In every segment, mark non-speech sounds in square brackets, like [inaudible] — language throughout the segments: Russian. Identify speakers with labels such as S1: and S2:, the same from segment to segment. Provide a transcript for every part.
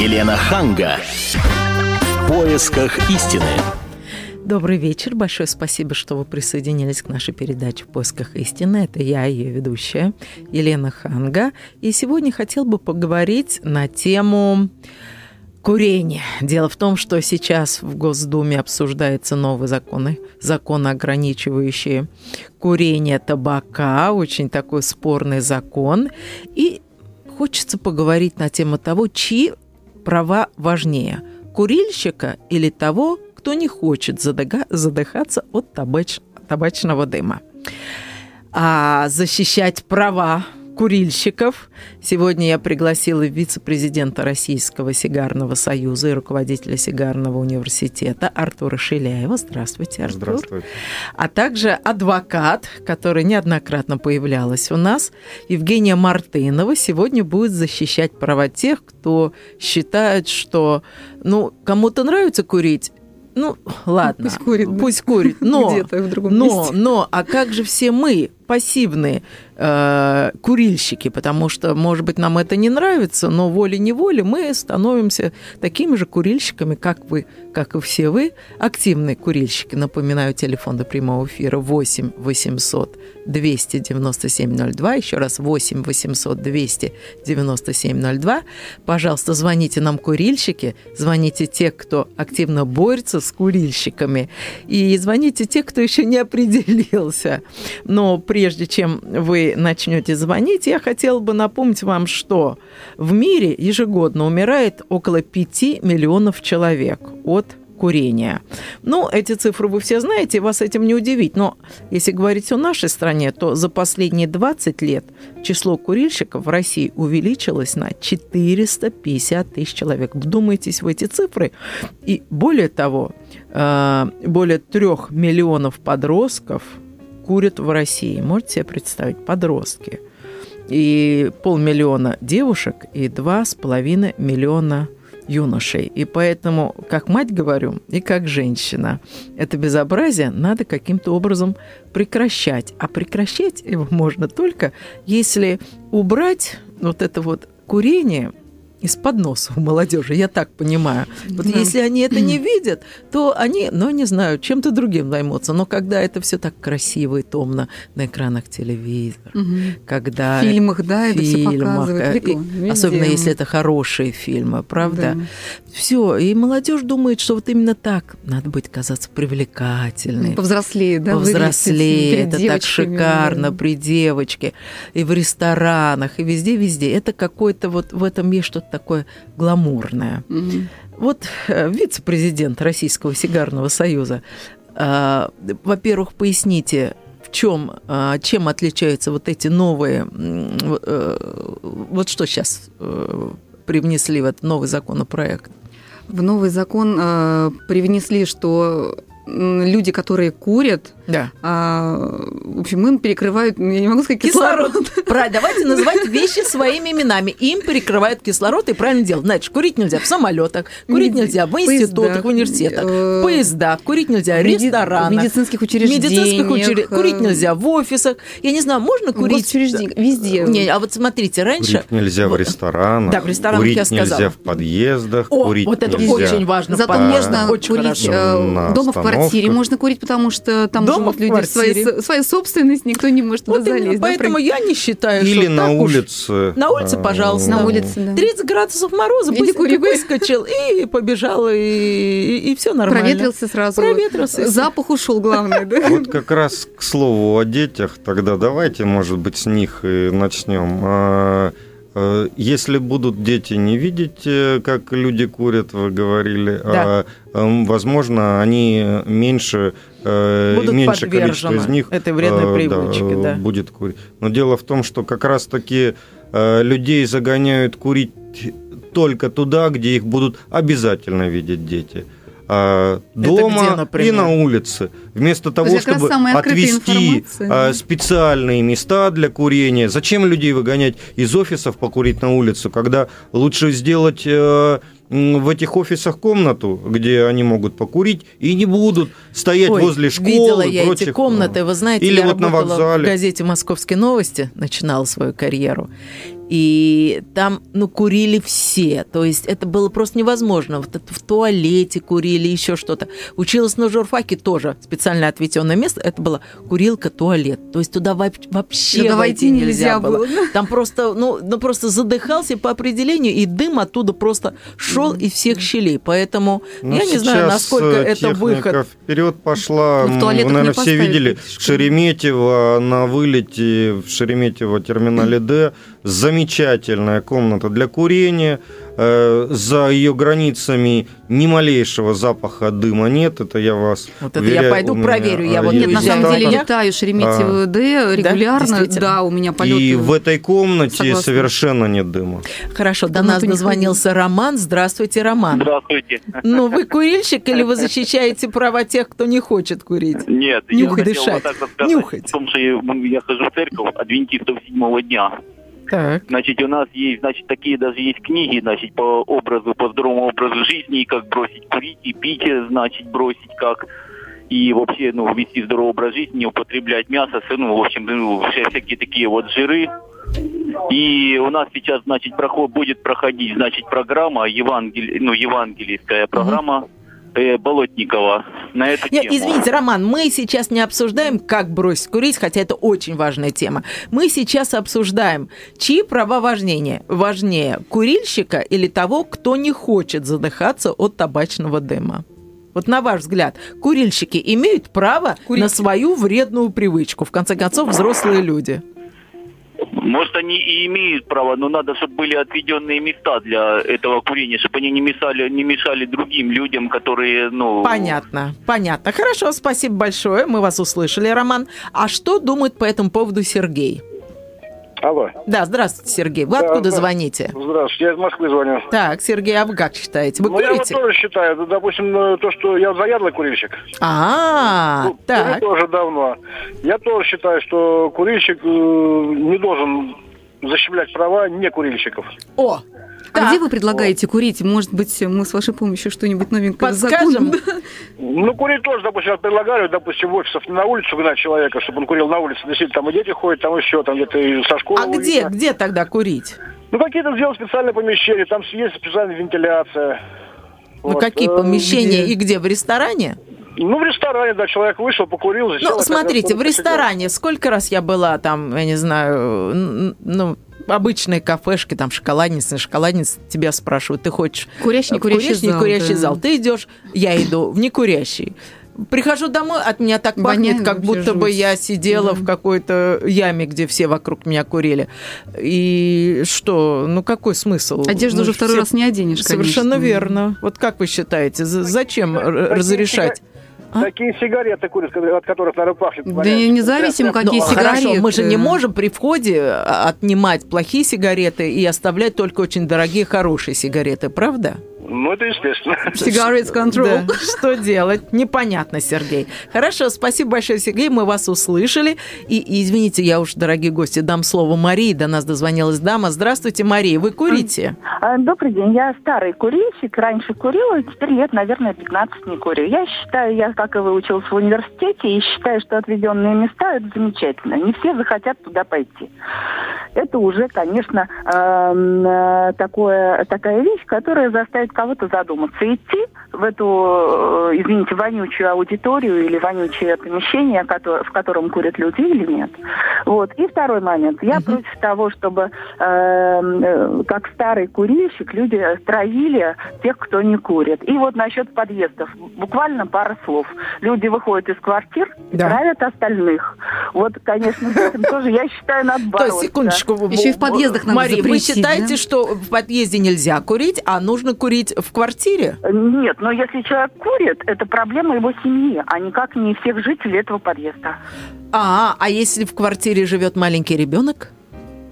S1: Елена Ханга. В поисках истины.
S2: Добрый вечер. Большое спасибо, что вы присоединились к нашей передаче «В поисках истины». Это я, ее ведущая, Елена Ханга. И сегодня хотел бы поговорить на тему курения. Дело в том, что сейчас в Госдуме обсуждаются новые законы, законы, ограничивающие курение табака, очень такой спорный закон. И хочется поговорить на тему того, чьи права важнее – курильщика или того, кто не хочет задыхаться от табач, табачного дыма. А защищать права курильщиков. Сегодня я пригласила вице-президента Российского сигарного союза и руководителя сигарного университета Артура Шиляева. Здравствуйте, Артур.
S3: Здравствуйте.
S2: А также адвокат, который неоднократно появлялась у нас, Евгения Мартынова, сегодня будет защищать права тех, кто считает, что ну, кому-то нравится курить, ну, ладно.
S4: Пусть курит.
S2: Пусть курит. Но,
S4: где-то в другом
S2: но,
S4: месте.
S2: но, а как же все мы, пассивные э, курильщики, потому что, может быть, нам это не нравится, но волей-неволей мы становимся такими же курильщиками, как вы, как и все вы, активные курильщики. Напоминаю, телефон до прямого эфира 8 800 297 02, еще раз 8 800 297 02. Пожалуйста, звоните нам, курильщики, звоните те, кто активно борется с курильщиками, и звоните те, кто еще не определился. Но прежде чем вы начнете звонить, я хотела бы напомнить вам, что в мире ежегодно умирает около 5 миллионов человек от курения. Ну, эти цифры вы все знаете, вас этим не удивить. Но если говорить о нашей стране, то за последние 20 лет число курильщиков в России увеличилось на 450 тысяч человек. Вдумайтесь в эти цифры. И более того, э, более трех миллионов подростков курят в России. Можете себе представить? Подростки. И полмиллиона девушек и два с половиной миллиона юношей. И поэтому, как мать говорю, и как женщина, это безобразие надо каким-то образом прекращать. А прекращать его можно только, если убрать вот это вот курение – из-под носа у молодежи, я так понимаю. Вот да. если они это не [clears throat] видят, то они, ну, не знаю, чем-то другим займутся. Но когда это все так красиво и томно на экранах телевизора, угу. когда...
S4: В фильмах, да, это все показывают.
S2: И, особенно если это хорошие фильмы, правда? Да. Все, и молодежь думает, что вот именно так надо быть, казаться привлекательной. Ну,
S4: повзрослее, да?
S2: Повзрослее, это так шикарно, да. при девочке, и в ресторанах, и везде-везде. Это какое-то вот в этом есть что-то такое гламурное. Угу. Вот э, вице-президент Российского сигарного союза, э, во-первых, поясните, в чем, э, чем отличаются вот эти новые, вот что сейчас привнесли в этот новый законопроект?
S4: В новый закон привнесли, что люди, которые курят,
S2: да.
S4: А, в общем, им перекрывают, ну, я не могу сказать, кислород. кислород. [laughs]
S2: Правильно, давайте называть вещи своими именами. Им перекрывают кислород, и правильно делать. Значит, курить нельзя в самолетах, курить нельзя в институтах, в университетах, в поездах, курить нельзя в ресторанах.
S4: В медицинских учреждениях.
S2: Медицинских учреждениях. Курить нельзя в офисах. Я не знаю, можно курить...
S4: В учреждениях, везде.
S2: Не, а вот смотрите, раньше...
S3: Курить нельзя в ресторанах.
S2: Да, в ресторанах
S3: курить
S2: я сказала.
S3: нельзя в подъездах,
S2: О,
S3: курить
S2: вот это
S3: нельзя.
S2: очень важно.
S4: Зато можно курить э, дома в квартире, можно курить, потому что там
S2: дома
S4: живут люди свои своя собственность, никто не может
S2: вот
S4: туда залезть.
S2: Поэтому
S4: да,
S2: я не считаю,
S3: Или
S2: что
S3: на
S2: так
S3: улице.
S2: Уж... На улице, пожалуйста.
S4: На улице, да.
S2: 30 градусов мороза,
S4: Иди кури.
S2: выскочил и побежал, и, и, и все нормально.
S4: Проветрился сразу.
S2: Проветрился.
S4: Запах ушел, главное, да?
S3: Вот как раз к слову о детях, тогда давайте, может быть, с них и начнем. Если будут дети не видеть, как люди курят, вы говорили,
S2: да.
S3: возможно, они меньше,
S2: Будут
S3: меньше количество из них
S2: этой вредной да, да.
S3: будет курить. Но дело в том, что как раз-таки людей загоняют курить только туда, где их будут обязательно видеть дети дома
S2: где,
S3: и на улице. Вместо того,
S4: Это
S3: чтобы отвести
S4: да?
S3: специальные места для курения. Зачем людей выгонять из офисов покурить на улицу, когда лучше сделать в этих офисах комнату, где они могут покурить и не будут стоять
S2: Ой,
S3: возле школы.
S2: Видела я
S3: прочих,
S2: эти комнаты, вы знаете,
S3: или
S2: я
S3: вот на
S2: работала
S3: вокзале.
S2: в газете «Московские новости», начинала свою карьеру. И там, ну, курили все. То есть это было просто невозможно. Вот в туалете курили, еще что-то. Училась на журфаке тоже специально отведенное место. Это было курилка-туалет. То есть туда вообще
S4: туда войти нельзя было. было. [laughs]
S2: Там просто, ну, ну, просто задыхался по определению, и дым оттуда просто шел из всех щелей. Поэтому ну, я не знаю, насколько это выход.
S3: вперед пошла. Ну, Вы, наверное, все видели Шереметьево на вылете в Шереметьево терминале Д. Замечательная комната для курения Э, за ее границами ни малейшего запаха дыма нет. Это я вас
S2: Вот это я пойду проверю. Я вот
S4: нет, на самом деле летаю Шереметьево Д регулярно. Да, да, у меня полеты.
S3: И в этой комнате Согласна. совершенно нет дыма.
S2: Хорошо, до нас дозвонился Роман. Здравствуйте, Роман.
S5: Здравствуйте.
S2: Ну, вы курильщик или вы защищаете права тех, кто не хочет курить?
S5: Нет,
S2: Нюхать, я дышать. Вот так Нюхать.
S5: Потому что я хожу в церковь адвентистов седьмого дня. Так. Значит, у нас есть, значит, такие даже есть книги, значит, по образу, по здоровому образу жизни, как бросить курить и пить, значит, бросить как и вообще, ну, вести здоровый образ жизни, не употреблять мясо, ну, в общем, ну, всякие такие вот жиры. И у нас сейчас, значит, проход, будет проходить, значит, программа, евангель, ну, евангелийская программа, угу э, Болотникова на эту
S2: Нет, тему. Извините, Роман, мы сейчас не обсуждаем, как бросить курить, хотя это очень важная тема. Мы сейчас обсуждаем, чьи права важнее, важнее курильщика или того, кто не хочет задыхаться от табачного дыма. Вот на ваш взгляд, курильщики имеют право Курить. на свою вредную привычку. В конце концов, взрослые люди.
S5: Может, они и имеют право, но надо, чтобы были отведенные места для этого курения, чтобы они не мешали, не мешали другим людям, которые, ну...
S2: Понятно, понятно. Хорошо, спасибо большое, мы вас услышали, Роман. А что думает по этому поводу Сергей?
S6: Алло.
S2: Да, здравствуйте, Сергей. Вы да, откуда звоните?
S6: Здравствуйте, я из Москвы звоню.
S2: Так, Сергей, а вы как считаете? Вы
S6: ну,
S2: курите?
S6: я вот тоже считаю. Допустим, ну, то, что я заядлый курильщик.
S2: А, ну, так.
S6: тоже давно. Я тоже считаю, что курильщик э, не должен защемлять права некурильщиков.
S2: О,
S4: а где вы предлагаете курить? Может быть, мы с вашей помощью что-нибудь новенькое
S2: Подскажем? [laughs]
S6: Ну, курить тоже, допустим, предлагаю, допустим, в офисов на улицу гнать человека, чтобы он курил на улице. Действительно, там и дети ходят, там еще, там где-то со школы.
S2: А где, где тогда курить?
S6: Ну, какие-то сделать специальные помещения, там есть специальная вентиляция.
S2: Ну, вот. какие э, помещения где? и где? В ресторане?
S6: Ну, в ресторане, да, человек вышел, покурил, засел.
S2: Ну, смотрите, в ресторане сколько раз я была там, я не знаю, ну, обычные кафешки, там шоколадница, шоколадница тебя спрашивают, ты хочешь
S4: курящий, не курящий,
S2: курящий, зал, курящий да. зал. Ты идешь, я иду в некурящий. Прихожу домой, от меня так Воняет, пахнет, как будто жуть. бы я сидела да. в какой-то яме, где все вокруг меня курили. И что? Ну какой смысл?
S4: Одежду ну, уже второй раз не оденешь,
S2: Совершенно конечно. верно. Вот как вы считаете, зачем разрешать?
S6: А? Такие сигареты курят, от которых, наверное, пахнет.
S4: Да независимо, какие ну, сигареты.
S2: Хорошо, мы же не можем при входе а, отнимать плохие сигареты и оставлять только очень дорогие, хорошие сигареты, правда?
S6: Ну, это естественно.
S2: Cigarettes control. Да. Что делать? Непонятно, Сергей. Хорошо, спасибо большое, Сергей, мы вас услышали. И, и извините, я уж, дорогие гости, дам слово Марии. До нас дозвонилась дама. Здравствуйте, Мария. Вы курите?
S7: А, добрый день. Я старый курильщик. Раньше курила, теперь лет, наверное, 15 не курю. Я считаю, я, как и вы, училась в университете, и считаю, что отведенные места – это замечательно. Не все захотят туда пойти. Это уже, конечно, эм, э, такое, такая вещь, которая заставит кого-то задуматься. Идти в эту, э, извините, вонючую аудиторию или вонючее помещение, в котором курят люди или нет. Вот. И второй момент. Я uh-huh. против того, чтобы эм, э, как старый курильщик люди травили тех, кто не курит. И вот насчет подъездов. Буквально пара слов. Люди выходят из квартир и да. травят остальных. Вот, конечно, с этим тоже, я считаю, надо бороться.
S2: То есть, секундочку.
S4: Еще и в подъездах надо
S2: Мария, вы считаете, что в подъезде нельзя курить, а нужно курить курить в квартире?
S7: Нет, но если человек курит, это проблема его семьи, а никак не всех жителей этого подъезда.
S2: А, а если в квартире живет маленький ребенок?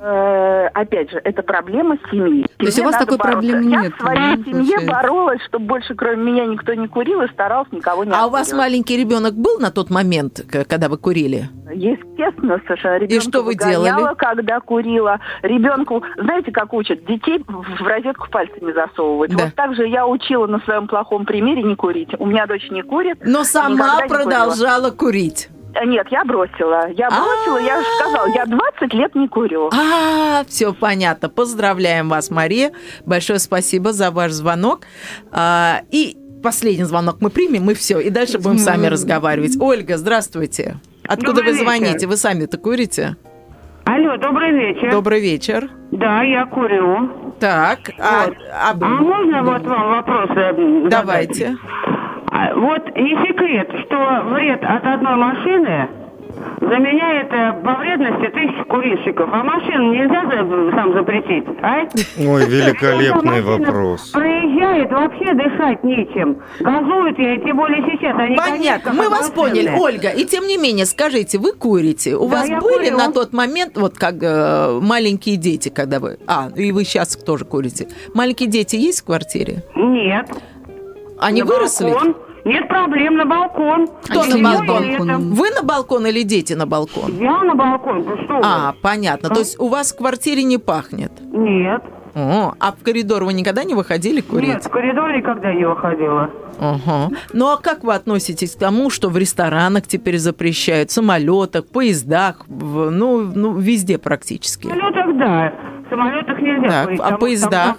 S7: Э, опять же, это проблема семьи.
S4: То есть у вас такой бороться. проблемы
S7: нет?
S4: Я
S7: в своей семье получается. боролась, чтобы больше кроме меня никто не курил и старался никого не
S2: А у вас маленький ребенок был на тот момент, когда вы курили?
S7: Естественно, совершенно.
S2: И что вы делали?
S7: когда курила. Ребенку, знаете, как учат? Детей в розетку пальцами засовывать. Да. Вот так же я учила на своем плохом примере не курить. У меня дочь не курит.
S2: Но сама продолжала курить.
S7: Э, нет, я бросила. Я бросила, я же сказала, я 20 лет не курю.
S2: А, все понятно. Поздравляем вас, Мария. Большое спасибо за ваш звонок. А, и последний звонок мы примем, и все. И дальше будем сами разговаривать. Ольга, здравствуйте. Откуда вы звоните? Вы сами-то курите?
S8: Алло, добрый вечер.
S2: Добрый вечер.
S8: Да, я курю.
S2: Так,
S8: а вот. а, а... а можно вот вам вопросы?
S2: Давайте.
S8: А, вот не секрет, что вред от одной машины заменяет по вредности тысяч курильщиков. А машину нельзя сам запретить, а?
S3: Ой, великолепный вопрос.
S8: Проезжает, вообще дышать нечем. Газуют я, тем более сейчас. Они
S2: Понятно, мы вас поняли, Ольга. И тем не менее, скажите, вы курите? У да, вас были курю. на тот момент, вот как э, маленькие дети, когда вы... А, и вы сейчас тоже курите. Маленькие дети есть в квартире?
S8: Нет.
S2: Они на выросли?
S8: Балкон. Нет проблем, на балкон.
S2: Кто на балкон? Вы на балкон или дети на балкон?
S8: Я на балкон, ну что
S2: А, понятно. А? То есть у вас в квартире не пахнет?
S8: Нет.
S2: О, а в коридор вы никогда не выходили курить?
S8: Нет, в коридор никогда не выходила.
S2: Ага. Ну а как вы относитесь к тому, что в ресторанах теперь запрещают, в самолетах, поездах, в, ну, ну, везде практически? В
S8: самолетах, да. В самолетах нельзя
S2: так, а поездах?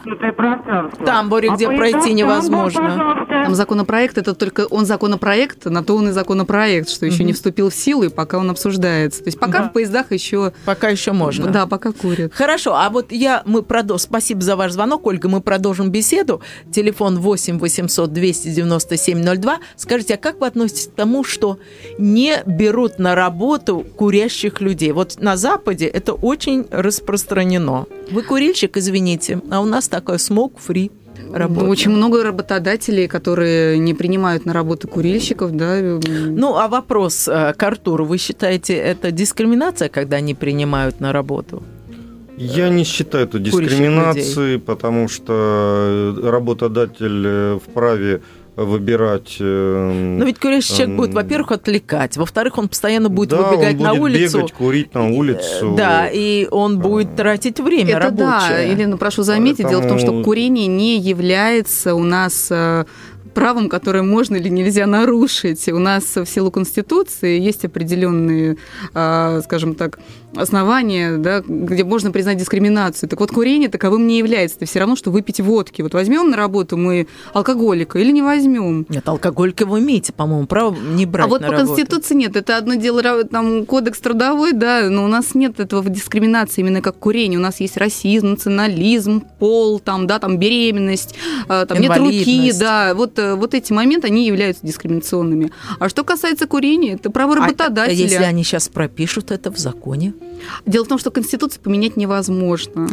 S2: Там Тамбуре, а где пройти невозможно.
S4: Там, там законопроект, это только он законопроект, на то он и законопроект, что еще угу. не вступил в силу, и пока он обсуждается. То есть пока да. в поездах еще...
S2: Пока еще можно.
S4: Да, пока курят.
S2: Хорошо, а вот я, мы продолжим, спасибо за ваш звонок, Ольга, мы продолжим беседу. Телефон 8 800 297 02. Скажите, а как вы относитесь к тому, что не берут на работу курящих людей? Вот на Западе это очень распространено. Вы курильщик, извините, а у нас такой smoke-free работа.
S4: Очень много работодателей, которые не принимают на работу курильщиков, да.
S2: Ну, а вопрос э, к Артуру. Вы считаете, это дискриминация, когда они принимают на работу?
S3: Я не считаю это дискриминацией, потому что работодатель э, вправе выбирать.
S2: Э, Но ведь курящий человек будет, во-первых, отвлекать, во-вторых, он постоянно будет да, выбегать он будет на улицу.
S3: бегать, курить на улицу.
S2: Да, и он будет тратить время Это рабочее.
S4: да, Елена, прошу заметить, Поэтому... дело в том, что курение не является у нас э, правом, которое можно или нельзя нарушить. У нас в силу Конституции есть определенные, скажем так, основания, да, где можно признать дискриминацию. Так вот, курение таковым не является. Это все равно, что выпить водки. Вот возьмем на работу мы алкоголика или не возьмем?
S2: Нет, алкоголика вы имеете, по-моему, право не брать
S4: А вот по
S2: работу.
S4: Конституции нет. Это одно дело, там, кодекс трудовой, да, но у нас нет этого дискриминации именно как курение. У нас есть расизм, национализм, пол, там, да, там, беременность, а, там, нет руки, да. Вот, э, вот эти моменты, они являются дискриминационными. А что касается курения, это право работодателя. А, а
S2: если они сейчас пропишут это в законе?
S4: Дело в том, что Конституцию поменять невозможно.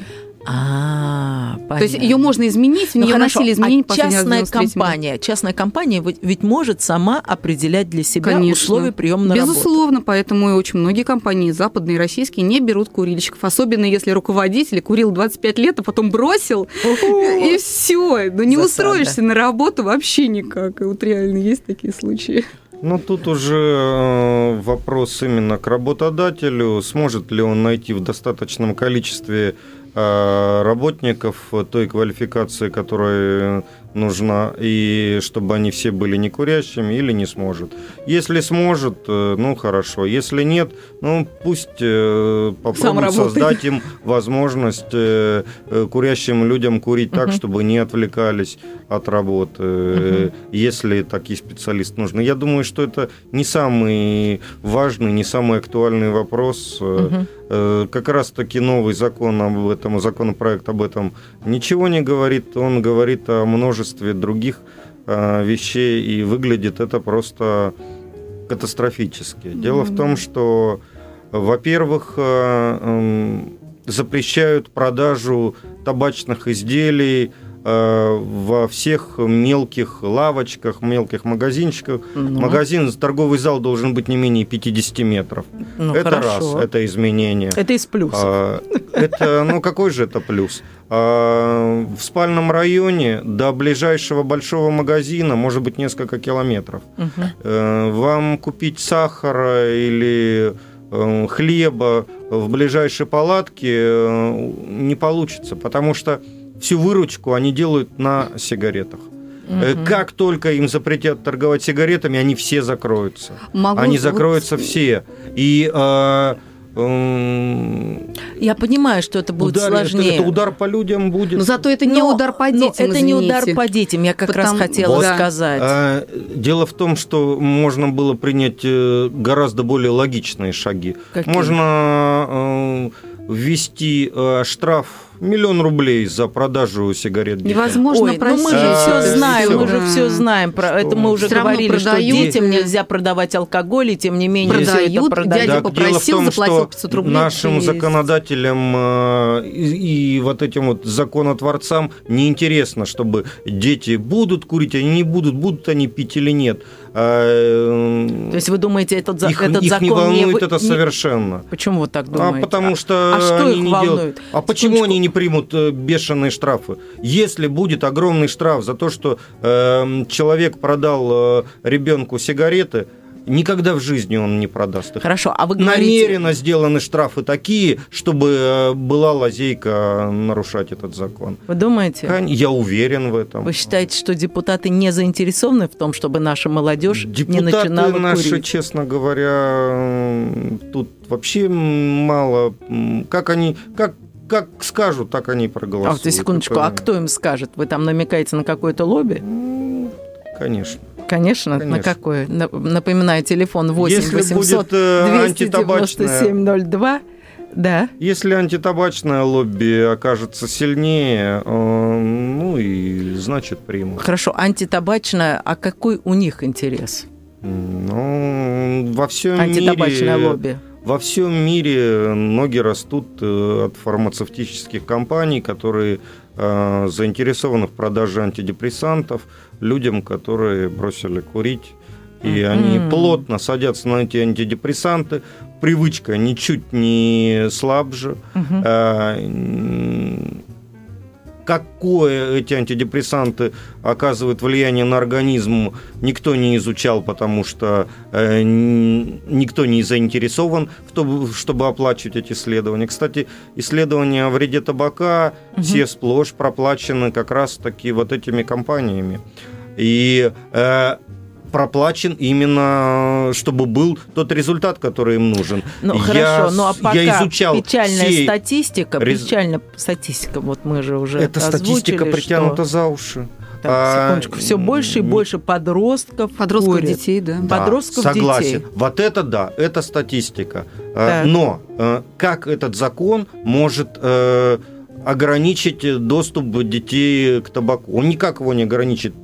S2: А, понятно.
S4: То есть ее можно изменить, в нее ну, вносили изменения
S2: а частная компания, частная компания ведь может сама определять для себя Конечно. условия приема на
S4: Безусловно, работу. поэтому и очень многие компании, западные и российские, не берут курильщиков, особенно если руководитель курил 25 лет, а потом бросил, и все. Но не устроишься на работу вообще никак. И вот реально есть такие случаи.
S3: Ну, тут уже э, вопрос именно к работодателю. Сможет ли он найти в достаточном количестве э, работников той квалификации, которая нужна, и чтобы они все были не курящими, или не сможет. Если сможет, э, ну хорошо. Если нет, ну пусть э, попробует создать им возможность э, курящим людям курить так, угу. чтобы не отвлекались от работы, угу. если такие специалисты нужны. Я думаю, что это не самый важный, не самый актуальный вопрос. Угу. Как раз-таки новый закон об этом, законопроект об этом ничего не говорит. Он говорит о множестве множестве других э, вещей, и выглядит это просто катастрофически. Дело в том, что, во-первых, э, эм, запрещают продажу табачных изделий во всех мелких лавочках, мелких магазинчиках. Ну. Магазин, торговый зал должен быть не менее 50 метров. Ну, это хорошо. раз, это изменение.
S2: Это из плюсов. А,
S3: это, ну какой же это плюс? А, в спальном районе до ближайшего большого магазина может быть несколько километров. Угу. Вам купить сахара или э, хлеба в ближайшей палатке э, не получится, потому что всю выручку они делают на сигаретах. Угу. Как только им запретят торговать сигаретами, они все закроются. Могу... Они закроются все. И э,
S2: я понимаю, что это будет удар, сложнее.
S3: Это, это удар по людям будет.
S4: Но зато это не но, удар по детям.
S2: это извините. не удар по детям, я как Потому... раз хотела вот, сказать. А,
S3: дело в том, что можно было принять э, гораздо более логичные шаги. Какие? Можно э, ввести э, штраф миллион рублей за продажу сигарет.
S2: Невозможно Ой, ну мы же все знаем, мы же все знаем про что? это. Мы уже говорили, продают, что детям нельзя продавать алкоголь, и тем не менее продают, все это продают.
S4: Дядя попросил, дело в том, заплатил 500 рублей.
S3: Нашим законодателям э, и, и вот этим вот законотворцам неинтересно, чтобы дети будут курить, они не будут, будут они пить или нет.
S2: А, То есть вы думаете, этот,
S3: их,
S2: этот
S3: их
S2: закон
S3: не волнует не... это совершенно?
S2: Почему вы так думаете?
S3: А потому что
S2: а, а что
S3: они
S2: их
S3: не
S2: волнует?
S3: Делают... А почему они не примут э, бешеные штрафы? Если будет огромный штраф за то, что э, человек продал э, ребенку сигареты, никогда в жизни он не продаст их.
S2: Хорошо, а вы говорите...
S3: Намеренно сделаны штрафы такие, чтобы э, была лазейка нарушать этот закон.
S2: Вы думаете?
S3: Я уверен в этом.
S2: Вы считаете, что депутаты не заинтересованы в том, чтобы наша молодежь депутаты не начинала
S3: курить? наши, честно говоря, тут вообще мало. Как они, как как скажут, так они проголосуют.
S2: А, вот, секундочку, а кто им скажет? Вы там намекаете на какое-то лобби?
S3: Конечно.
S2: Конечно, Конечно. на какой? Напоминаю, телефон 8 Если 800 297 02. Да.
S3: Если антитабачное лобби окажется сильнее, э, ну и значит примут.
S2: Хорошо, антитабачное, а какой у них интерес?
S3: Ну, во всем
S2: Антитабачное мире... лобби.
S3: Во всем мире ноги растут э, от фармацевтических компаний, которые э, заинтересованы в продаже антидепрессантов людям, которые бросили курить. И mm-hmm. они плотно садятся на эти антидепрессанты. Привычка ничуть не слабже. Mm-hmm какое эти антидепрессанты оказывают влияние на организм, никто не изучал, потому что э, никто не заинтересован в том, чтобы оплачивать эти исследования. Кстати, исследования о вреде табака угу. все сплошь проплачены как раз-таки вот этими компаниями. И э, проплачен именно, чтобы был тот результат, который им нужен.
S2: Ну я, хорошо, ну а пока я изучал печальная все... статистика, печальная статистика, вот мы же уже
S3: Эта статистика притянута что... за уши.
S2: Так, а, секундочку. Все больше и больше подростков.
S4: Подростков курят. детей, да.
S3: да подростков согласен. детей. Вот это да, это статистика. А, так. Но э, как этот закон может э, ограничить доступ детей к табаку. Он никак его не ограничит.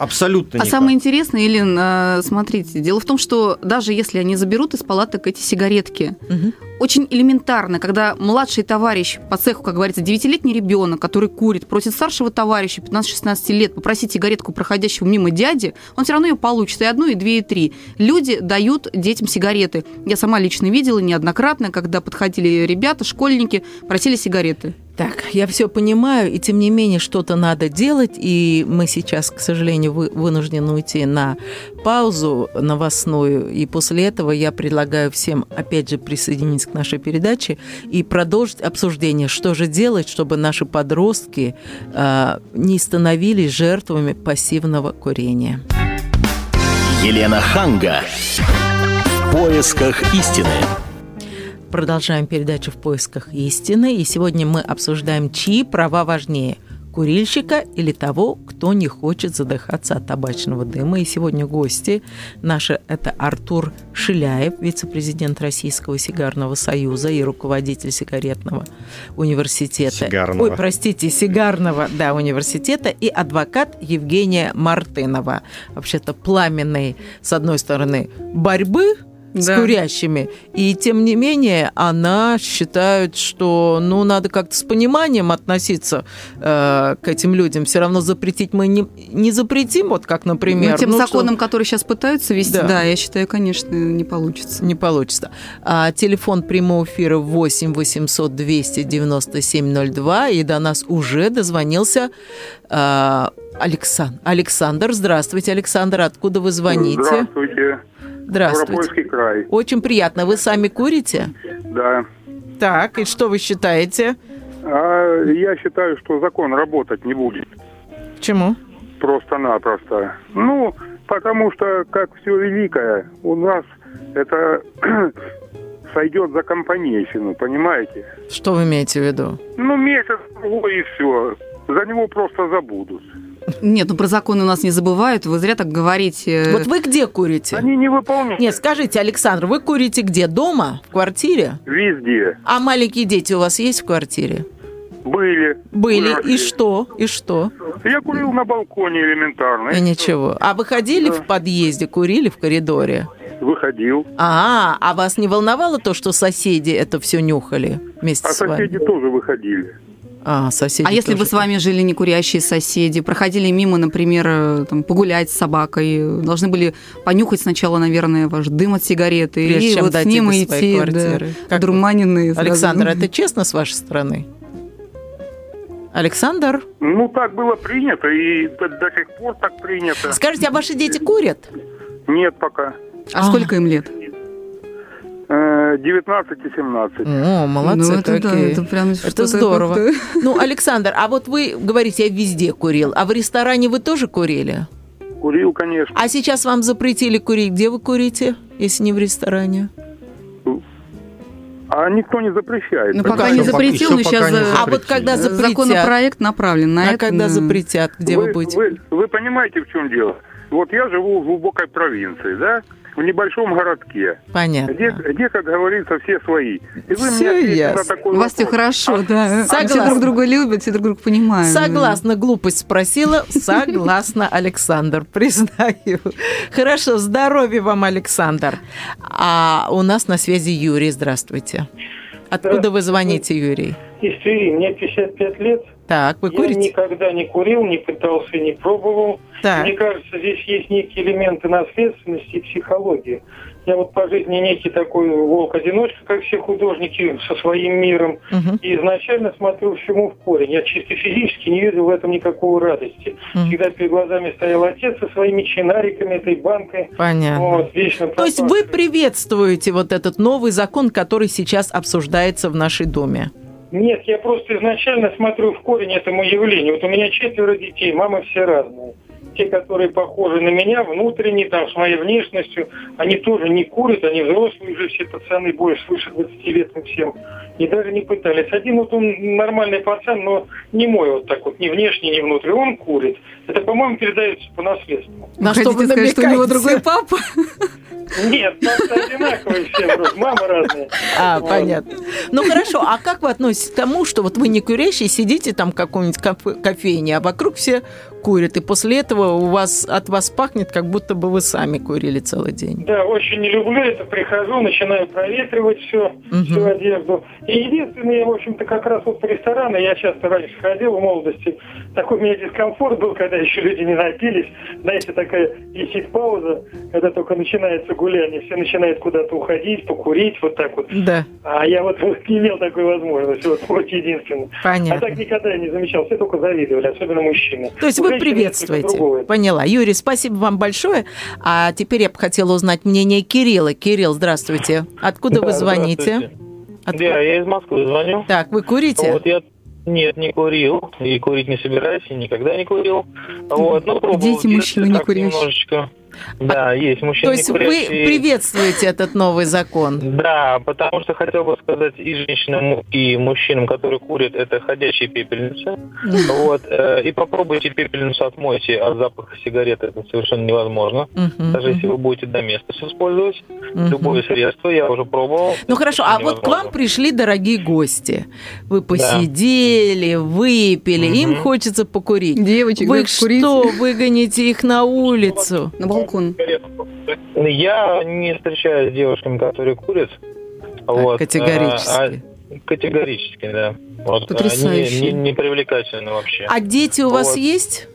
S3: Абсолютно никак.
S4: А самое интересное, Елен, э, смотрите, дело в том, что даже если они заберут из палаток эти сигаретки, угу. очень элементарно, когда младший товарищ по цеху, как говорится, девятилетний ребенок, который курит, просит старшего товарища 15-16 лет попросить сигаретку проходящего мимо дяди, он все равно ее получит, и одну, и две, и три. Люди дают детям сигареты. Я сама лично видела неоднократно, когда подходили ребята, школьники, просили сигареты.
S2: Так, я все понимаю, и тем не менее что-то надо делать, и мы сейчас, к сожалению, вы, вынуждены уйти на паузу новостную, и после этого я предлагаю всем, опять же, присоединиться к нашей передаче и продолжить обсуждение, что же делать, чтобы наши подростки э, не становились жертвами пассивного курения.
S1: Елена Ханга. В поисках истины.
S2: Продолжаем передачу «В поисках истины», и сегодня мы обсуждаем, чьи права важнее – курильщика или того, кто не хочет задыхаться от табачного дыма. И сегодня гости наши – это Артур Шиляев, вице-президент Российского сигарного союза и руководитель сигаретного университета.
S3: Сигарного.
S2: Ой, простите, сигарного, да, университета, и адвокат Евгения Мартынова. Вообще-то пламенный, с одной стороны, борьбы – да. с курящими. И тем не менее, она считает, что ну, надо как-то с пониманием относиться э, к этим людям. Все равно запретить мы не, не запретим, вот как, например.
S4: Ну, тем ну, законом, что... который сейчас пытаются вести, да. да, я считаю, конечно, не получится.
S2: Не получится. А, телефон прямого эфира 8 800 297 02, и до нас уже дозвонился э, Александр. Александр, здравствуйте, Александр, откуда вы звоните?
S9: Здравствуйте.
S2: Здравствуйте.
S9: Ставропольский край.
S2: Очень приятно. Вы сами курите?
S9: Да.
S2: Так, и что вы считаете?
S9: А, я считаю, что закон работать не будет.
S2: Почему?
S9: Просто-напросто. Ну, потому что, как все великое, у нас это [clears throat] сойдет за компанейщину, понимаете?
S2: Что вы имеете в виду?
S9: Ну, месяц, и все. За него просто забудут.
S4: Нет, ну про законы у нас не забывают, вы зря так говорите.
S2: Вот вы где курите?
S9: Они не выполняют.
S2: Нет, скажите, Александр, вы курите где? Дома? В квартире?
S9: Везде.
S2: А маленькие дети у вас есть в квартире?
S9: Были.
S2: Были. Были. И что? И что?
S9: Я курил на балконе элементарно.
S2: И ничего. А вы ходили да. в подъезде, курили в коридоре?
S9: Выходил.
S2: А, а вас не волновало то, что соседи это все нюхали вместе
S9: а
S2: с вами?
S9: А соседи тоже выходили.
S2: А, соседи
S4: а если бы с вами жили некурящие соседи, проходили мимо, например, э, там, погулять с собакой, должны были понюхать сначала, наверное, ваш дым от сигареты,
S2: Прежде
S4: и
S2: чем
S4: вот с ним идти,
S2: квартиры.
S4: да, одурманенные.
S2: Александр, это честно с вашей стороны? Александр?
S9: Ну, так было принято, и до, до сих пор так принято.
S2: Скажите, а ваши дети курят?
S9: Нет пока.
S4: А, а сколько им лет?
S9: 19 и 17.
S2: О, молодцы
S4: ну, это,
S2: какие.
S4: Да, это прям
S2: это здорово. [laughs] Ну, Александр, а вот вы говорите, я везде курил. А в ресторане вы тоже курили?
S9: Курил, конечно.
S2: А сейчас вам запретили курить. Где вы курите, если не в ресторане?
S9: А никто не запрещает.
S4: Ну, пока не запретил, но сейчас...
S2: А вот когда запретят?
S4: Законопроект направлен на
S2: а
S4: это.
S2: А когда запретят, где
S9: вы,
S2: вы будете?
S9: Вы, вы понимаете, в чем дело? Вот я живу в глубокой провинции, да? В небольшом городке.
S2: Понятно.
S9: Где, где как говорится, все свои.
S2: И вы все меня ясно.
S4: такой У вас все хорошо,
S2: а,
S4: да. Согласна. Все друг друга любят, все друг друга понимают.
S2: Согласна, глупость спросила. Согласна, Александр, признаю. Хорошо, здоровья вам, Александр. А у нас на связи Юрий. Здравствуйте. Откуда вы звоните, Юрий?
S10: Из Твери. Мне 55 лет.
S2: Так, вы курите?
S10: Я никогда не курил, не пытался, не пробовал. Так. Мне кажется, здесь есть некие элементы наследственности и психологии. Я вот по жизни некий такой волк-одиночка, как все художники, со своим миром. Угу. И изначально смотрю всему в корень. Я чисто физически не видел в этом никакой радости. Угу. Всегда перед глазами стоял отец со своими чинариками, этой банкой.
S2: Понятно.
S10: Вот, вечно
S2: То есть вы приветствуете вот этот новый закон, который сейчас обсуждается в нашей Доме?
S10: Нет, я просто изначально смотрю в корень этому явлению. Вот у меня четверо детей, мамы все разные. Те, которые похожи на меня, внутренне, там, с моей внешностью, они тоже не курят, они взрослые уже все пацаны, больше свыше 20 лет им всем. И даже не пытались. Один вот он нормальный пацан, но не мой вот так вот, ни внешне, ни внутри. Он курит. Это, по-моему, передается по наследству.
S4: На что вы сказать, что у него другой папа? [laughs]
S10: Нет, папа одинаковые все, мама разные.
S2: А, вот. понятно. Ну хорошо, а как вы относитесь к тому, что вот вы не курящий, сидите там в каком-нибудь кофейне, а вокруг все курят, и после этого у вас от вас пахнет, как будто бы вы сами курили целый день?
S10: Да, очень не люблю это. Прихожу, начинаю проветривать все, угу. всю одежду. И единственное, в общем-то, как раз вот по ресторану, я часто раньше ходил в молодости, такой у меня дискомфорт был, когда еще люди не напились. Знаете, такая висит пауза, когда только начинается гуляние, все начинают куда-то уходить, покурить, вот так вот.
S2: Да.
S10: А я вот [laughs] не имел такой возможности, вот, вот единственное.
S2: Понятно.
S10: А так никогда я не замечал, все только завидовали, особенно мужчины.
S2: То есть вы приветствуете. Поняла. Юрий, спасибо вам большое. А теперь я бы хотела узнать мнение Кирилла. Кирилл, здравствуйте. Откуда да, вы звоните?
S11: От... Да, я из Москвы звоню.
S2: Так, вы курите?
S11: Вот я нет, не курил. И курить не собираюсь, и никогда не курил. Вот, ну,
S4: Дети мужчины не курящие.
S11: Немножечко. Да, есть мужчины.
S2: То есть вы приветствуете этот новый закон?
S11: Да, потому что хотел бы сказать и женщинам, и мужчинам, которые курят, это ходячие пепельницы. Вот. Э, и попробуйте пепельницу отмойте от запаха сигарет, это совершенно невозможно. Даже если вы будете до места использовать. Любое средство, я уже пробовал.
S2: Ну хорошо, а вот к вам пришли дорогие гости. Вы посидели, выпили, им хочется покурить.
S4: Девочек,
S2: вы что, выгоните их на улицу?
S4: На балкон?
S11: Я не встречаюсь с девушками, которые курят.
S2: А, вот. Категорически.
S11: А, категорически, да. Вот.
S4: Потрясающе.
S11: Они не, не привлекательны вообще.
S2: А дети у
S11: вот.
S2: вас есть?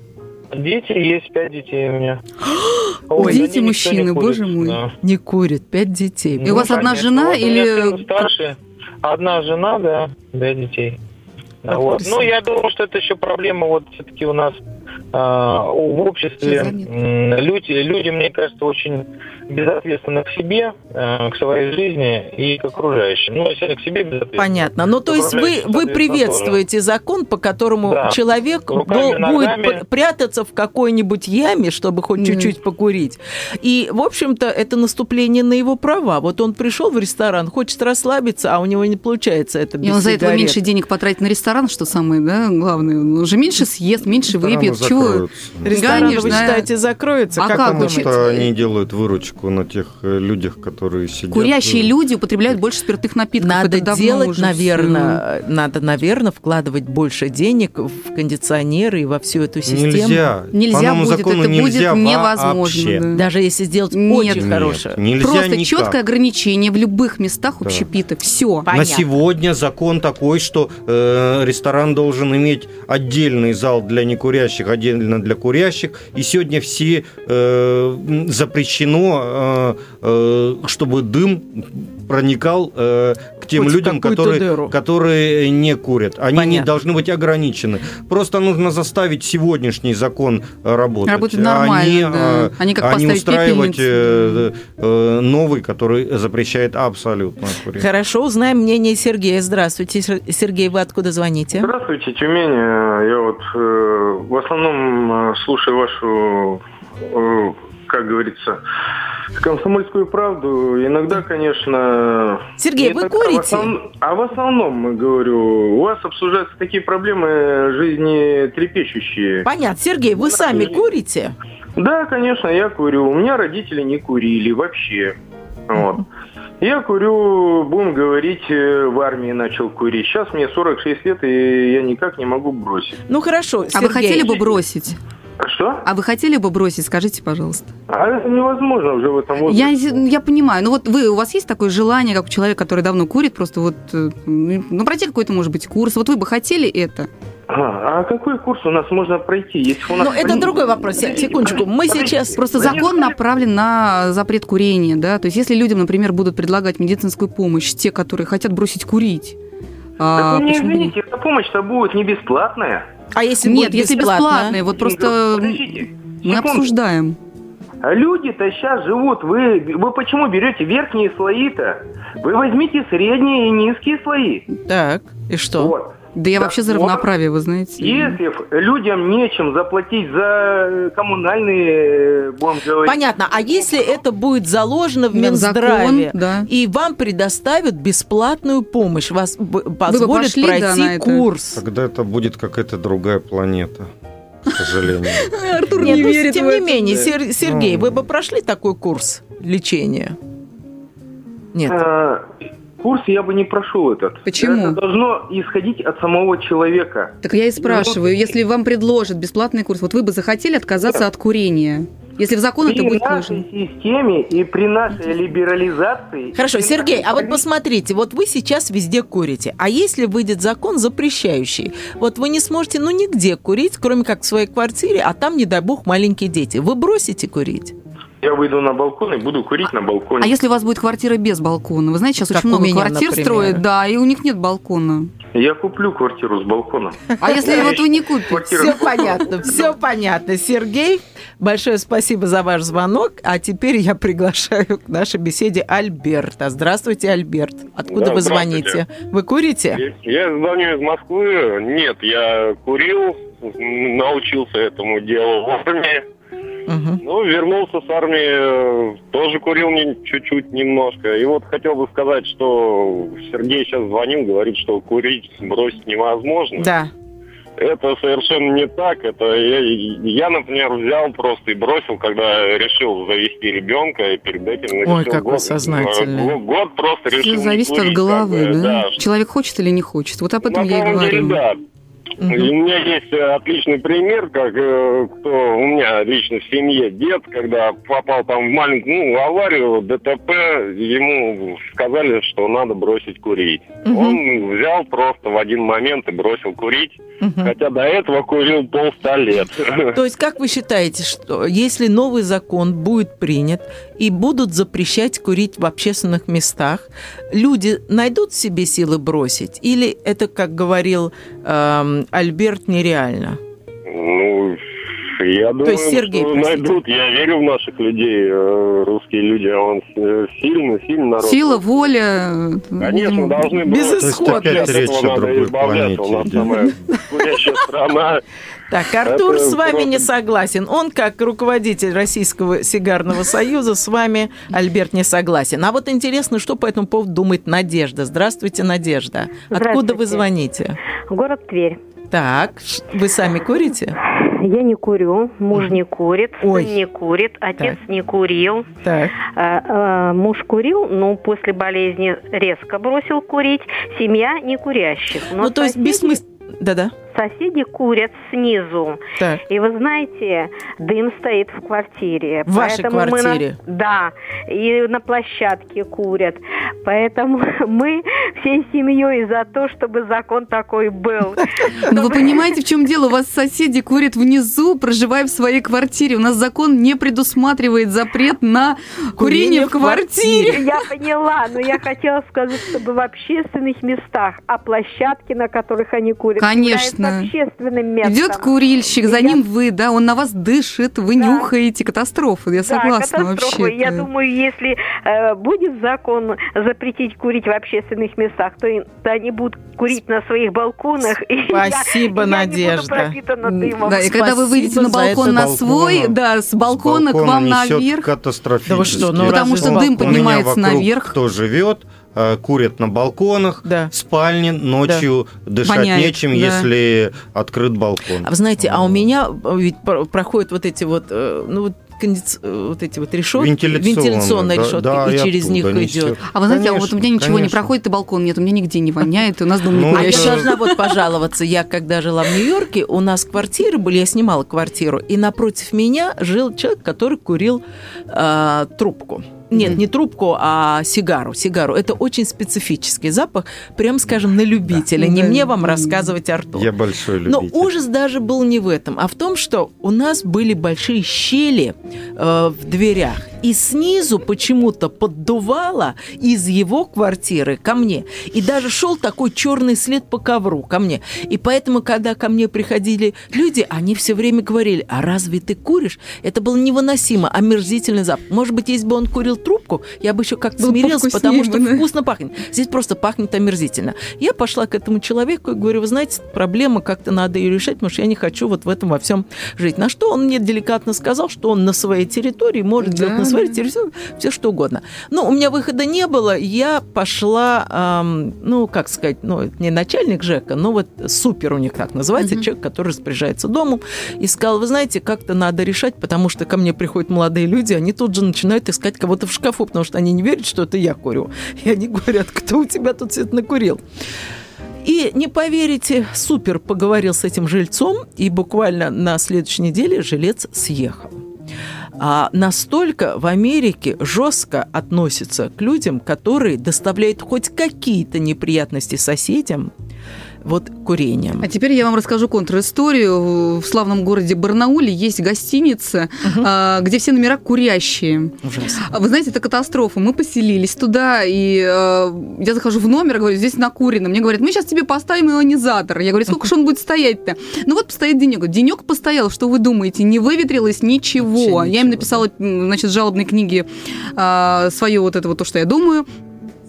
S11: Дети есть, пять детей у меня. [gasps]
S4: Ой, дети мужчины, боже мой. Да.
S2: Не курят, пять детей.
S4: И у вас одна жена вот или...
S11: Старше. Одна жена, да, пять детей. Вот. Ну, я думаю, что это еще проблема вот все-таки у нас в обществе люди, люди, мне кажется, очень безответственно к себе, э, к своей жизни и к окружающим. Ну, если к себе безответственно.
S2: Понятно. Ну, то есть вы, вы приветствуете тоже. закон, по которому да. человек Руками, будет прятаться в какой-нибудь яме, чтобы хоть mm. чуть-чуть покурить. И, в общем-то, это наступление на его права. Вот он пришел в ресторан, хочет расслабиться, а у него не получается это без
S4: И он за этого меньше денег потратит на ресторан, что самое да, главное. Он уже меньше съест, меньше выпьет. Чего?
S2: Рестораны, вы считаете, закроются?
S3: А как, как Потому что они делают выручку на тех э, людях, которые сидят.
S4: Курящие э, люди употребляют больше спиртных напитков.
S2: Надо делать, наверное, все. надо, наверное, вкладывать больше денег в кондиционеры и во всю эту систему.
S3: Нельзя.
S4: Нельзя По будет, это
S3: нельзя
S4: будет невозможно.
S2: Да. Даже если сделать нет, очень хорошее.
S3: Нельзя
S4: Просто
S3: никак.
S4: четкое ограничение в любых местах да. общепита. Все.
S3: Понятно. На сегодня закон такой, что э, ресторан должен иметь отдельный зал для некурящих, отдельно для курящих. И сегодня все э, запрещено Э, э, чтобы дым проникал э, к тем Хоть людям, которые, которые не курят. Они Понятно. не должны быть ограничены. Просто нужно заставить сегодняшний закон работать.
S4: Работать нормально,
S3: а не, да. а не, как а не устраивать новый, который запрещает абсолютно
S2: курить. Хорошо, узнаем мнение Сергея. Здравствуйте, Сергей, вы откуда звоните?
S12: Здравствуйте, Тюмень. Я вот в основном слушаю вашу как говорится, комсомольскую правду. Иногда, конечно...
S2: Сергей, вы
S12: иногда,
S2: курите?
S12: В основном, а в основном, говорю, у вас обсуждаются такие проблемы жизни трепещущие.
S2: Понятно. Сергей, вы сами курите?
S12: Да, конечно, я курю. У меня родители не курили вообще. Вот. Я курю, будем говорить, э, в армии начал курить. Сейчас мне 46 лет, и я никак не могу бросить.
S2: Ну хорошо,
S4: Сергей. А вы хотели бы бросить?
S12: Что?
S4: А вы хотели бы бросить, скажите, пожалуйста?
S12: А это невозможно уже в этом возрасте.
S4: Я, я понимаю. Ну вот вы, у вас есть такое желание, как у человека, который давно курит, просто вот, э, ну, пройти какой-то, может быть, курс. Вот вы бы хотели это?
S12: А, а какой курс у нас можно пройти? Если у нас...
S2: Ну, это другой вопрос. Секундочку. Мы сейчас...
S4: Просто закон направлен на запрет курения, да? То есть если людям, например, будут предлагать медицинскую помощь, те, которые хотят бросить курить,
S12: а, так, почему... извините, эта помощь-то будет не бесплатная.
S2: А если
S4: Нет,
S2: будет
S4: если бесплатная, вот просто Подождите, мы обсуждаем.
S12: А люди-то сейчас живут, вы, вы почему берете верхние слои-то? Вы возьмите средние и низкие слои.
S2: Так, и что?
S4: Вот. Да я вообще за равноправие, вы знаете.
S12: Если людям нечем заплатить за коммунальные, будем говорить...
S2: Понятно. А если это будет заложено в Минздраве, да. и вам предоставят бесплатную помощь, вас позволят пройти да, курс?
S3: Тогда это будет какая-то другая планета к сожалению. [laughs]
S2: Артур Нет, не ну, верит Тем не менее, Сергей, ну. вы бы прошли такой курс лечения? Нет.
S12: Курс я бы не прошел этот.
S4: Почему?
S12: Это должно исходить от самого человека.
S4: Так я и спрашиваю, ну, если вам предложат бесплатный курс, вот вы бы захотели отказаться нет. от курения? Если в закон
S12: при
S4: это будет
S12: вложено. При нашей системе и при нашей либерализации...
S2: Хорошо, Сергей, а вот посмотрите, вот вы сейчас везде курите, а если выйдет закон запрещающий, вот вы не сможете, ну, нигде курить, кроме как в своей квартире, а там, не дай бог, маленькие дети. Вы бросите курить?
S12: Я выйду на балкон и буду курить на балконе.
S4: А если у вас будет квартира без балкона? Вы знаете, сейчас как очень много меня, квартир например. строят, да, и у них нет балкона.
S12: Я куплю квартиру с балконом.
S4: А если вот вы не купите?
S2: Все понятно, все понятно. Сергей, большое спасибо за ваш звонок. А теперь я приглашаю к нашей беседе Альберта. Здравствуйте, Альберт. Откуда вы звоните? Вы курите?
S13: Я звоню из Москвы. Нет, я курил, научился этому делу в армии. Угу. Ну, вернулся с армии, тоже курил чуть-чуть немножко. И вот хотел бы сказать, что Сергей сейчас звонил, говорит, что курить бросить невозможно.
S2: Да.
S13: Это совершенно не так. Это я, я, например, взял просто и бросил, когда решил завести ребенка, и перед этим
S2: Ой, как год, сознательный.
S13: Год, год просто решил.
S4: Все зависит от головы, да? да? Человек хочет или не хочет. Вот об этом На я и говорю. Деле, да.
S13: Угу. И у меня есть э, отличный пример, как э, кто у меня лично в семье дед, когда попал там в маленькую ну, аварию, ДТП, ему сказали, что надо бросить курить. Угу. Он взял просто в один момент и бросил курить, угу. хотя до этого курил полста лет.
S2: То есть, как вы считаете, что если новый закон будет принят и будут запрещать курить в общественных местах, люди найдут в себе силы бросить? Или это, как говорил эм, Альберт, нереально?
S13: Ну, Я думаю, есть Сергей, что найдут. Я верю в наших людей, э, русские люди. А он сильный, сильный народ.
S4: Сила, воля.
S13: Конечно, должны быть.
S2: Безысходность.
S13: Избавляться. У нас самая страна.
S2: Так, Артур с вами не согласен. Он, как руководитель Российского сигарного союза, с вами, Альберт, не согласен. А вот интересно, что по этому поводу думает Надежда. Здравствуйте, Надежда. Откуда вы звоните?
S14: Город Тверь.
S2: Так, вы сами курите?
S14: Я не курю, муж не курит, Ой. сын не курит, отец так. не курил. Так. А, а, муж курил, но после болезни резко бросил курить. Семья не курящих.
S2: Но ну, то есть бессмысленно. Да-да
S14: соседи курят снизу. Так. И вы знаете, дым стоит в квартире.
S2: В вашей квартире?
S14: Мы на, да, и на площадке курят. Поэтому [laughs] мы всей семьей за то, чтобы закон такой был. [laughs]
S4: Но вы понимаете, в чем дело? У вас соседи курят внизу, проживая в своей квартире. У нас закон не предусматривает запрет на курение в квартире.
S14: Я поняла, но я хотела сказать, чтобы в общественных местах, а площадки, на которых они курят,
S4: Конечно общественным местом. Идет курильщик, за ним вы, да, он на вас дышит, вы да. нюхаете. Катастрофа, я согласна да, вообще.
S14: Я думаю, если э, будет закон запретить курить в общественных местах, то, то они будут курить на своих балконах.
S2: Спасибо,
S14: и
S2: Надежда.
S14: Я не буду
S4: да, и когда вы выйдете на балкон на свой, да, с балкона, с балкона к вам наверх.
S3: Катастрофически. Да
S4: что, ну Потому что дым поднимается наверх.
S3: Кто живет, Э, курят на балконах, да. спальни, ночью да. дышать Воняет, нечем, да. если открыт балкон.
S2: А вы знаете, а у меня ведь проходят вот эти вот, э, ну, кондиц... Э, вот эти вот решетки, вентиляционная, вентиляционная решетка, да, и, и через них идет.
S4: А вы знаете, конечно, а вот у меня ничего конечно. не проходит, и балкон нет, у меня нигде не воняет, у нас дом не
S2: ну, А я должна вот пожаловаться, я когда жила в Нью-Йорке, у нас квартиры были, я снимала квартиру, и напротив меня жил человек, который курил э, трубку. Нет, не трубку, а сигару. Сигару. Это очень специфический запах, прям скажем, на любителя. Да. Не мне вам рассказывать, Артур.
S3: Я большой любитель.
S2: Но ужас даже был не в этом, а в том, что у нас были большие щели э, в дверях и снизу почему-то поддувало из его квартиры ко мне. И даже шел такой черный след по ковру ко мне. И поэтому, когда ко мне приходили люди, они все время говорили, а разве ты куришь? Это было невыносимо, омерзительный запах. Может быть, если бы он курил трубку, я бы еще как-то смирился, потому что да? вкусно пахнет. Здесь просто пахнет омерзительно. Я пошла к этому человеку и говорю, вы знаете, проблема, как-то надо ее решать, потому что я не хочу вот в этом во всем жить. На что он мне деликатно сказал, что он на своей территории может да, делать на смотрите, все, все что угодно. Но у меня выхода не было, я пошла, эм, ну, как сказать, ну, не начальник ЖЭКа, но вот супер у них так называется, mm-hmm. человек, который распоряжается домом, и сказал, вы знаете, как-то надо решать, потому что ко мне приходят молодые люди, они тут же начинают искать кого-то в шкафу, потому что они не верят, что это я курю. И они говорят, кто у тебя тут это накурил? И не поверите, супер поговорил с этим жильцом, и буквально на следующей неделе жилец съехал а, настолько в Америке жестко относятся к людям, которые доставляют хоть какие-то неприятности соседям, вот курением.
S4: А теперь я вам расскажу контр-историю. В славном городе Барнауле есть гостиница, угу. где все номера курящие. Ужасно. А вы знаете, это катастрофа. Мы поселились туда, и а, я захожу в номер, говорю, здесь накурено. Мне говорят, мы сейчас тебе поставим ионизатор. Я говорю, сколько [laughs] же он будет стоять-то? Ну вот постоит денек. Денек постоял, что вы думаете? Не выветрилось ничего. я им написала, значит, жалобной книги свое вот это вот то, что я думаю.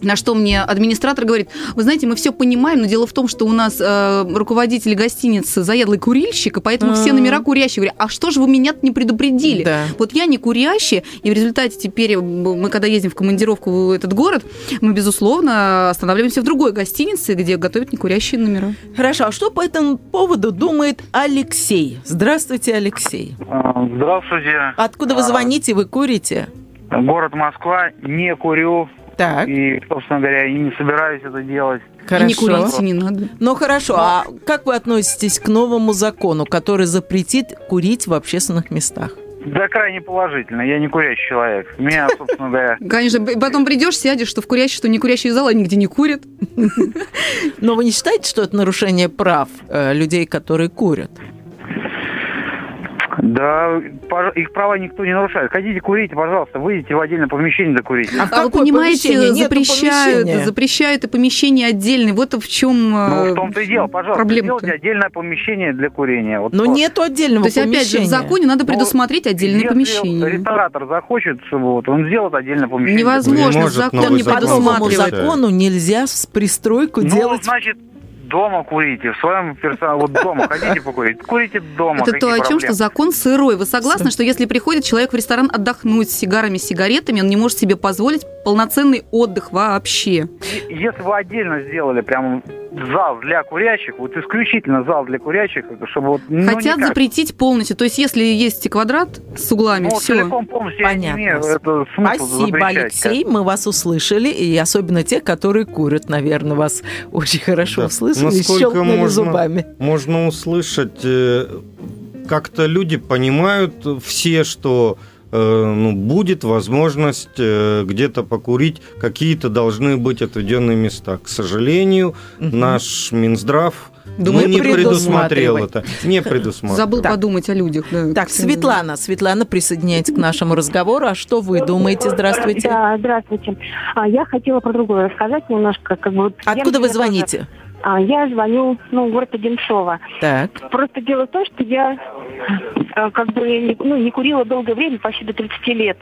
S4: На что мне администратор говорит, вы знаете, мы все понимаем, но дело в том, что у нас э, руководитель гостиницы заядлый курильщик, и поэтому mm-hmm. все номера курящие. Говорят, а что же вы меня не предупредили? Да. Вот я не курящий, и в результате теперь мы, когда ездим в командировку в этот город, мы, безусловно, останавливаемся в другой гостинице, где готовят некурящие номера.
S2: Хорошо, а что по этому поводу думает Алексей? Здравствуйте, Алексей.
S15: А, здравствуйте.
S2: Откуда вы а, звоните, вы курите?
S15: Город Москва, не курю, так. И, собственно говоря, и не собираюсь это делать.
S2: Хорошо. И не курить не надо. Ну хорошо, а как вы относитесь к новому закону, который запретит курить в общественных местах?
S15: Да, крайне положительно. Я не курящий человек. Меня, собственно говоря... [laughs]
S4: Конечно, потом придешь, сядешь, что в курящий, что не курящий зал, они нигде не курят.
S2: Но вы не считаете, что это нарушение прав э, людей, которые курят?
S15: Да, их права никто не нарушает. Хотите курить, пожалуйста, выйдите в отдельное помещение докурить.
S4: А, а вы понимаете, запрещают, запрещают и помещение отдельное. Вот в чем
S15: Ну, в том-то и дело, пожалуйста, проблема сделайте отдельное помещение для курения.
S2: Вот Но просто. нету отдельного
S4: То есть,
S2: помещения.
S4: опять же, в законе надо ну, предусмотреть ну, отдельное
S15: если
S4: помещение.
S15: ресторатор захочет, вот, он сделает отдельное помещение.
S4: Невозможно, закон не предусматривает.
S2: По закону нельзя с пристройку
S15: ну,
S2: делать...
S15: значит, дома курите, в своем персонале, вот дома хотите покурить, курите дома.
S4: Это то, о чем, что закон сырой. Вы согласны, что если приходит человек в ресторан отдохнуть с сигарами, сигаретами, он не может себе позволить полноценный отдых вообще?
S15: Если вы отдельно сделали прям зал для курящих, вот исключительно зал для курящих, чтобы вот...
S4: Ну, Хотят никак. запретить полностью, то есть если есть квадрат с углами, ну, все.
S15: целиком полностью Понятно. Я не имею, это
S2: Спасибо, Алексей, мы вас услышали, и особенно те, которые курят, наверное, вас очень хорошо да. услышали и щелкнули можно, зубами.
S3: Можно услышать, э, как-то люди понимают все, что Э, ну, будет возможность э, где-то покурить, какие-то должны быть отведенные места. К сожалению, угу. наш Минздрав Думаю, ну, не предусмотрел это. Не предусмотрел.
S4: Забыл так. подумать о людях.
S2: Да, так, Светлана, Светлана присоединяется к нашему разговору. А что вы думаете? Здравствуйте.
S16: Да, здравствуйте. А, я хотела про другое рассказать немножко. Как бы,
S2: Откуда вы звоните? Тоже...
S16: А, я звоню, ну, город Одинцово.
S2: Так.
S16: Просто дело в том, что я э, как бы ну, не курила долгое время, почти до 30 лет.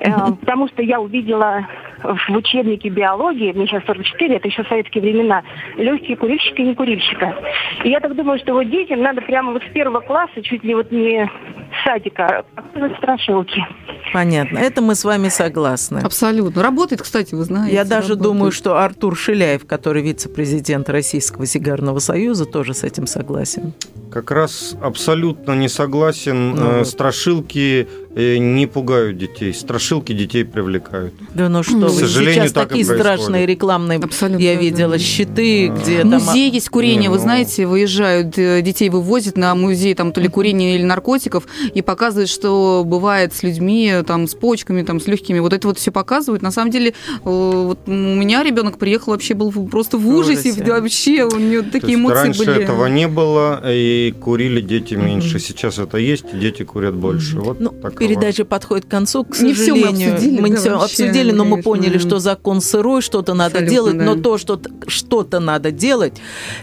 S16: Э, потому что я увидела в учебнике биологии, мне сейчас 44, это еще советские времена, легкие курильщика и не курильщика. И я так думаю, что вот детям надо прямо вот с первого класса, чуть ли вот не с садика, показывать страшилки.
S2: Понятно. Это мы с вами согласны.
S4: Абсолютно. Работает, кстати, вы знаете.
S2: Я даже
S4: работает.
S2: думаю, что Артур Шиляев, который вице-президент Российского сигарного союза, тоже с этим согласен.
S3: Как раз абсолютно не согласен. Ну, Страшилки э, не пугают детей. Страшилки детей привлекают.
S2: Да ну что К сожалению, сейчас такие страшные рекламные, Абсолютно, я видела, да. щиты, где
S4: Музей там... есть курение, не, вы ну... знаете, выезжают, э, детей вывозят на музей, там то ли курение или наркотиков, и показывают, что бывает с людьми, там, с почками, там, с легкими. Вот это вот все показывают. На самом деле, э, вот у меня ребенок приехал, вообще был просто в ужасе, ужасе. вообще у него такие эмоции
S3: раньше
S4: были.
S3: Раньше этого не было, и курили дети меньше. Mm-hmm. Сейчас это есть, и дети курят больше. Mm-hmm. Вот
S2: ну, передача подходит к концу, к не сожалению. Все мы обсудили, мы да, все вообще, обсудили, но мы поняли, что закон сырой, что-то надо Абсолютно, делать, да. но то, что что-то надо делать,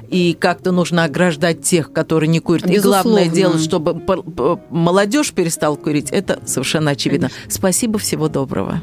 S2: и как-то нужно ограждать тех, которые не курят. Безусловно. И главное делать, чтобы молодежь перестала курить, это совершенно очевидно. Конечно. Спасибо, всего доброго.